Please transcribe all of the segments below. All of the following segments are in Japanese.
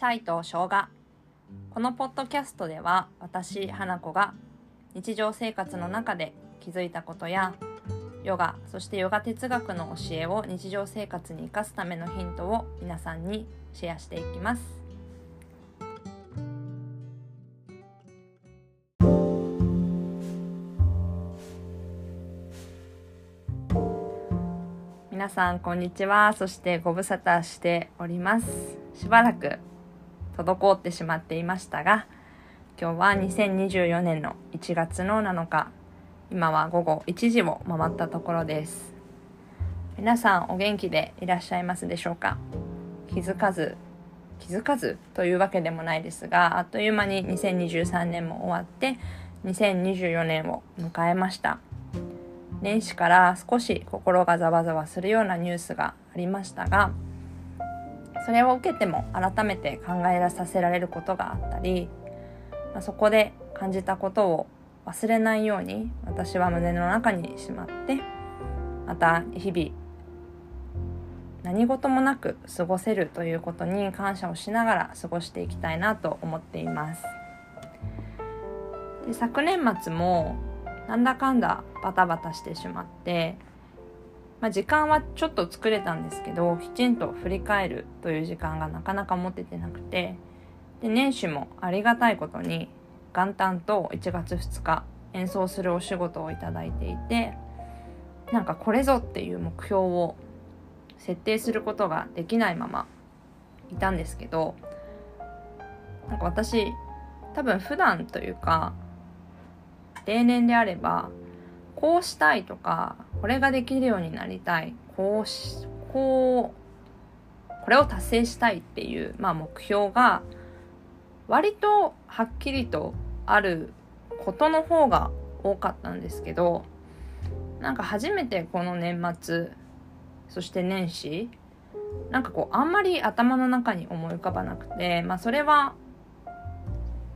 チャイと生姜このポッドキャストでは私花子が日常生活の中で気づいたことやヨガそしてヨガ哲学の教えを日常生活に生かすためのヒントを皆さんにシェアしていきます。皆さんこんにちは。そしてご無沙汰しております。しばらく滞ってしまっていましたが今日は2024年の1月の7日今は午後1時を回ったところです。皆さんお元気でいらっしゃいますでしょうか？気づかず気づかずというわけでもないですがあっという間に2023年も終わって2024年を迎えました。年始から少し心がざわざわするようなニュースがありましたがそれを受けても改めて考えさせられることがあったりまそこで感じたことを忘れないように私は胸の中にしまってまた日々何事もなく過ごせるということに感謝をしながら過ごしていきたいなと思っています。で昨年末もなんだかんだバタバタしてしまって、まあ、時間はちょっと作れたんですけどきちんと振り返るという時間がなかなか持ててなくてで年始もありがたいことに元旦と1月2日演奏するお仕事をいただいていてなんかこれぞっていう目標を設定することができないままいたんですけどなんか私多分普段というか例年であればこうしたいとかこれができるようになりたいこうしこうこれを達成したいっていう、まあ、目標が割とはっきりとあることの方が多かったんですけどなんか初めてこの年末そして年始なんかこうあんまり頭の中に思い浮かばなくてまあそれは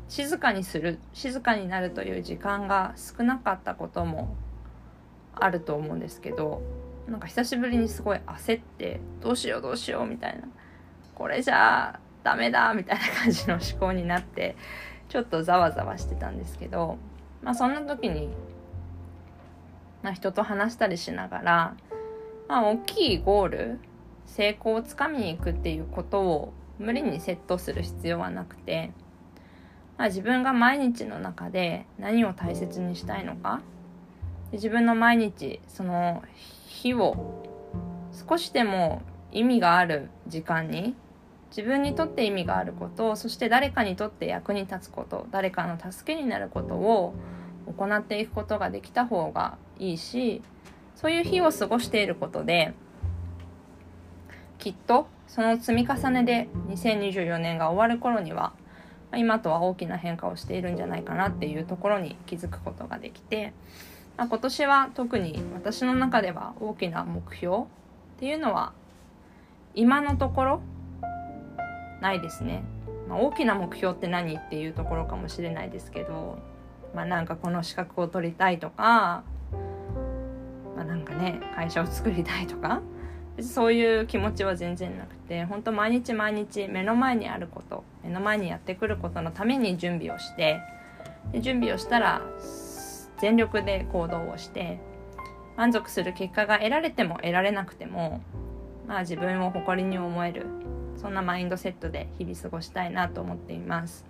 静かにする静かになるという時間が少なかったこともあると思うんですけどなんか久しぶりにすごい焦ってどうしようどうしようみたいなこれじゃあダメだみたいな感じの思考になってちょっとざわざわしてたんですけどまあそんな時に、まあ、人と話したりしながら、まあ、大きいゴール成功をつかみに行くっていうことを無理にセットする必要はなくて、まあ、自分が毎日の中で何を大切にしたいのか自分の毎日その日を少しでも意味がある時間に自分にとって意味があることそして誰かにとって役に立つこと誰かの助けになることを行っていくことができた方がいいしそういう日を過ごしていることできっとその積み重ねで2024年が終わる頃には今とは大きな変化をしているんじゃないかなっていうところに気づくことができて、まあ、今年は特に私の中では大きな目標っていうのは今のところないですね、まあ、大きな目標って何っていうところかもしれないですけどまあなんかこの資格を取りたいとかまあなんかね会社を作りたいとかそういう気持ちは全然なくて本当毎日毎日目の前にあること目の前にやってくることのために準備をしてで準備をしたら全力で行動をして満足する結果が得られても得られなくてもまあ自分を誇りに思えるそんなマインドセットで日々過ごしたいなと思っています。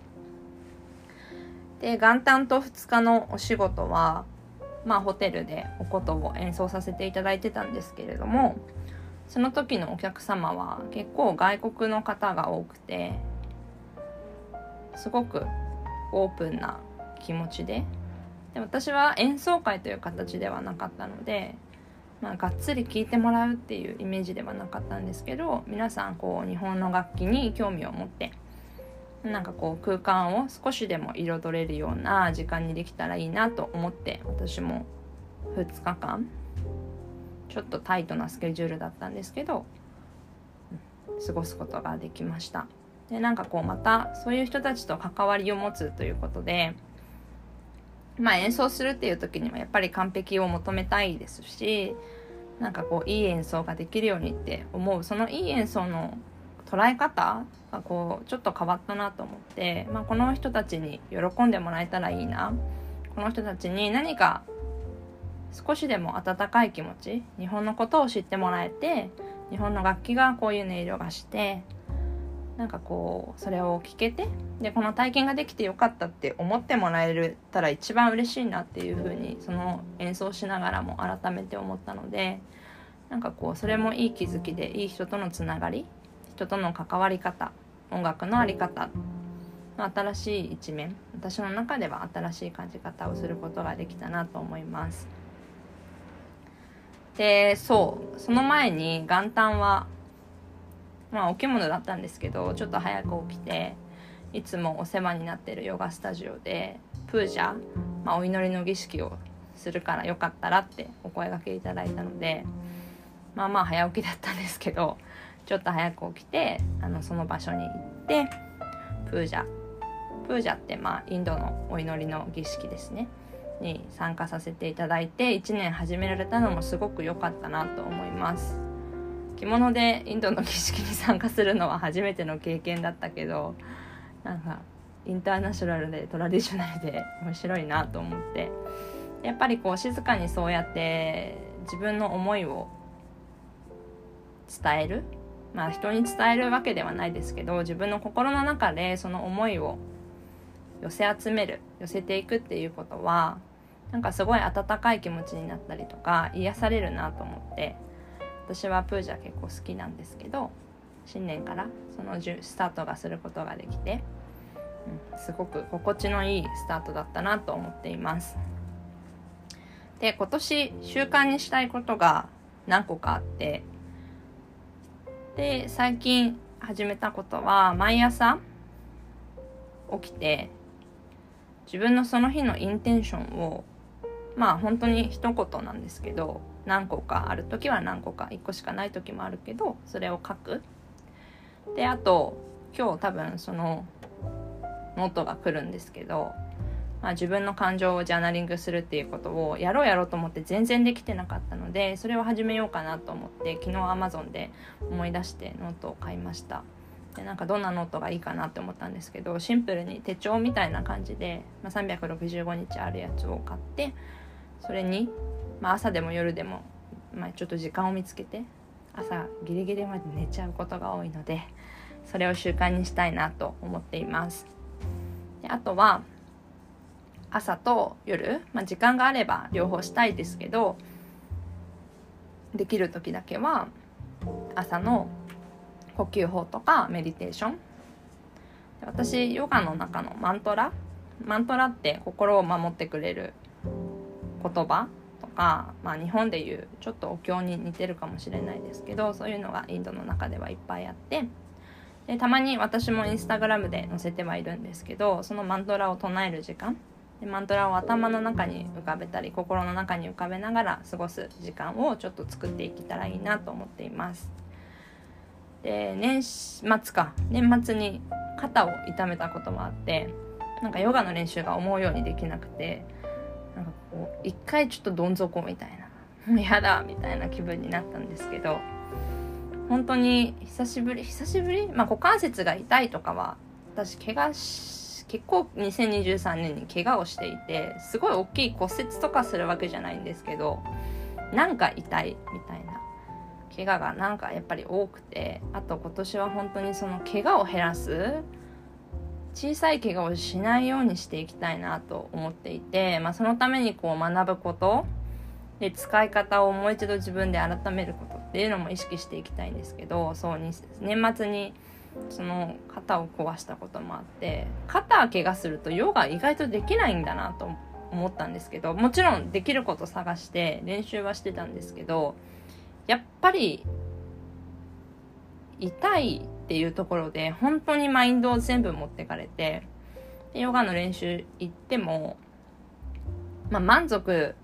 で元旦と2日のお仕事はまあホテルでお琴を演奏させていただいてたんですけれどもその時のお客様は結構外国の方が多くてすごくオープンな気持ちでで私は演奏会という形ではなかったのでまあ、がっつり聴いてもらうっていうイメージではなかったんですけど皆さんこう日本の楽器に興味を持ってなんかこう空間を少しでも彩れるような時間にできたらいいなと思って私も2日間ちょっとタイトなスケジュールだったんですけど過ごすことができました。でなんかこうまたそういう人たちと関わりを持つということでまあ演奏するっていう時にはやっぱり完璧を求めたいですしなんかこういい演奏ができるようにって思う。そのいい演奏の捉え方がこうちょっと変わったなと思って、まあ、この人たちに喜んでもらえたらいいな。この人たちに何か少しでも温かい気持ち日本のことを知ってもらえて日本の楽器がこういう音色がしてなんかこうそれを聞けてでこの体験ができてよかったって思ってもらえたら一番嬉しいなっていう風にその演奏しながらも改めて思ったのでなんかこうそれもいい気づきでいい人とのつながり人との関わり方音楽の在り方の新しい一面私の中では新しい感じ方をすることができたなと思います。でそうその前に元旦はまあお着物だったんですけどちょっと早く起きていつもお世話になってるヨガスタジオでプージャ、まあ、お祈りの儀式をするからよかったらってお声がけいただいたのでまあまあ早起きだったんですけどちょっと早く起きてあのその場所に行ってプージャプージャってまあインドのお祈りの儀式ですね。に参加させていただいて1年始められたのもすごく良かったなと思います。着物でインドの儀式に参加するのは初めての経験だったけどなんかインターナショナルでトラディショナルで 面白いなと思って。やっぱりこう静かにそうやって自分の思いを伝える。まあ人に伝えるわけではないですけど自分の心の中でその思いを寄せ集める寄せていくっていうことはなんかすごい温かい気持ちになったりとか癒されるなと思って。私はプージャ結構好きなんですけど新年からそのスタートがすることができて、うん、すごく心地のいいスタートだったなと思っています。で今年習慣にしたいことが何個かあってで最近始めたことは毎朝起きて自分のその日のインテンションをまあ本当に一言なんですけど何個かある時は何個か1個しかない時もあるけどそれを書く。であと今日多分そのノートが来るんですけど、まあ、自分の感情をジャーナリングするっていうことをやろうやろうと思って全然できてなかったのでそれを始めようかなと思って昨日 Amazon で思い出してノートを買いました。でなんかどんなノートがいいかなって思ったんですけどシンプルに手帳みたいな感じで、まあ、365日あるやつを買ってそれに、まあ、朝でも夜でも、まあ、ちょっと時間を見つけて朝ギリギリまで寝ちゃうことが多いのでそれを習慣にしたいなと思っています。であとは朝と夜、まあ、時間があれば両方したいですけどできる時だけは朝の呼吸法とかメディテーション。私ヨガの中のマントラ。マントラって心を守ってくれる言葉とか、まあ、日本でいうちょっとお経に似てるかもしれないですけどそういうのがインドの中ではいっぱいあってでたまに私もインスタグラムで載せてはいるんですけどそのマントラを唱える時間でマントラを頭の中に浮かべたり心の中に浮かべながら過ごす時間をちょっと作っていけたらいいなと思っています。で年末か年末に肩を痛めたこともあってなんかヨガの練習が思うようにできなくてこう一回ちょっとどん底みたいなもうやだみたいな気分になったんですけど本当に久しぶり久しぶり？まあ股関節が痛いとかは私怪我し結構2023年に怪我をしていてすごい大きい骨折とかするわけじゃないんですけどなんか痛いみたいな怪我がなんかやっぱり多くてあと今年は本当にその怪我を減らす小さい怪我をしないようにしていきたいなと思っていて、まあ、そのためにこう学ぶことで使い方をもう一度自分で改めることっていうのも意識していきたいんですけどそう年末にその肩を壊したこともあって肩怪我するとヨガ意外とできないんだなと思ったんですけどもちろんできること探して練習はしてたんですけどやっぱり痛いっていうところで本当にマインドを全部持ってかれてヨガの練習行っても、まあ、満足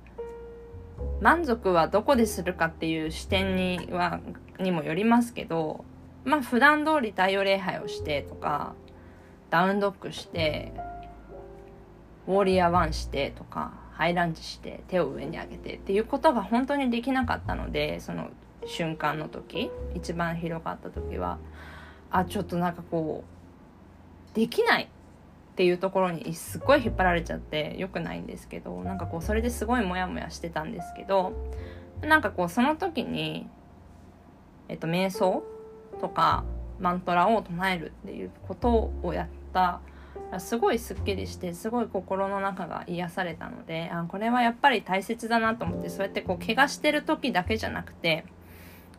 満足はどこでするかっていう視点にはにもよりますけどまあ普段通り太陽礼拝をしてとかダウンドッグしてウォーリアーワンしてとかハイランジして手を上に上げてっていうことが本当にできなかったのでその瞬間の時一番広かった時は。あちょっとなんかこうできないっていうところにすっごい引っ張られちゃってよくないんですけどなんかこうそれですごいモヤモヤしてたんですけどなんかこうその時に、えっと、瞑想とかマントラを唱えるっていうことをやったすごいすっきりしてすごい心の中が癒されたのであこれはやっぱり大切だなと思ってそうやってこう怪我してる時だけじゃなくて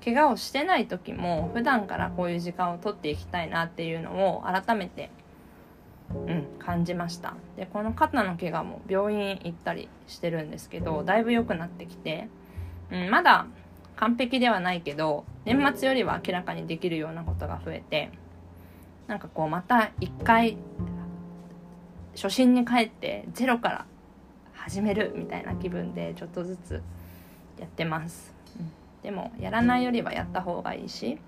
怪我をしてない時も普段からこういう時間をとっていきたいなっていうのを改めて、うん、感じましたでこの肩の怪我も病院行ったりしてるんですけどだいぶ良くなってきて、うん、まだ完璧ではないけど年末よりは明らかにできるようなことが増えてなんかこうまた一回初心に帰ってゼロから始めるみたいな気分でちょっとずつやってます。うんでもやらないよりはやった方がいいし、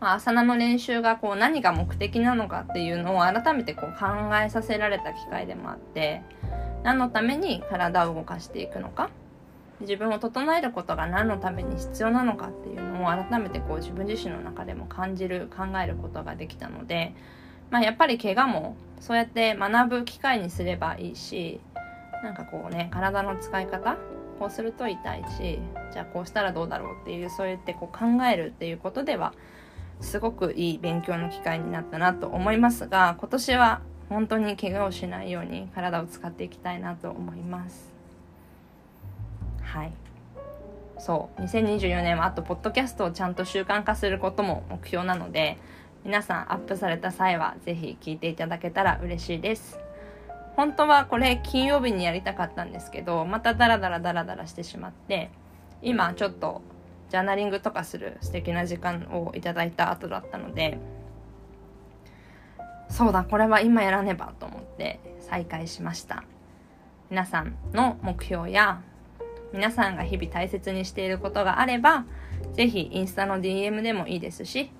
まあ、朝菜の練習がこう何が目的なのかっていうのを改めてこう考えさせられた機会でもあって何のために体を動かしていくのか。自分を整えることが何のために必要なのかっていうのを改めてこう自分自身の中でも感じる考えることができたので、まあ、やっぱり怪我もそうやって学ぶ機会にすればいいしなんかこうね体の使い方こうすると痛いしじゃあこうしたらどうだろうっていうそうやってこう考えるっていうことではすごくいい勉強の機会になったなと思いますが今年は本当に怪我をしないように体を使っていきたいなと思います。はい。そう。2024年はあとポッドキャストをちゃんと習慣化することも目標なので皆さんアップされた際は是非聞いていただけたら嬉しいです。本当はこれ金曜日にやりたかったんですけどまたダラダラダラダラしてしまって今ちょっとジャーナリングとかする素敵な時間をいただいた後だったのでそうだこれは今やらねばと思って再開しました。皆さんの目標や皆さんが日々大切にしていることがあれば是非インスタの DM でもいいですし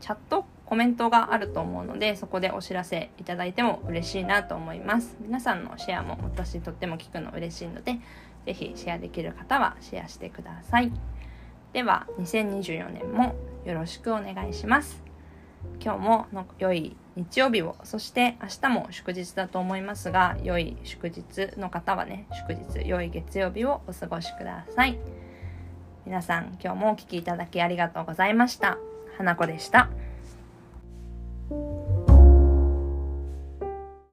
チャットコメントがあると思うのでそこでお知らせいただいても嬉しいなと思います。皆さんのシェアも私とっても聞くの嬉しいので是非シェアできる方はシェアしてください。では2024年もよろしくお願いします。今日もの良い日曜日をそして明日も祝日だと思いますが良い祝日の方はね祝日良い月曜日をお過ごしください。皆さん今日もお聴きいただきありがとうございました。花子でした。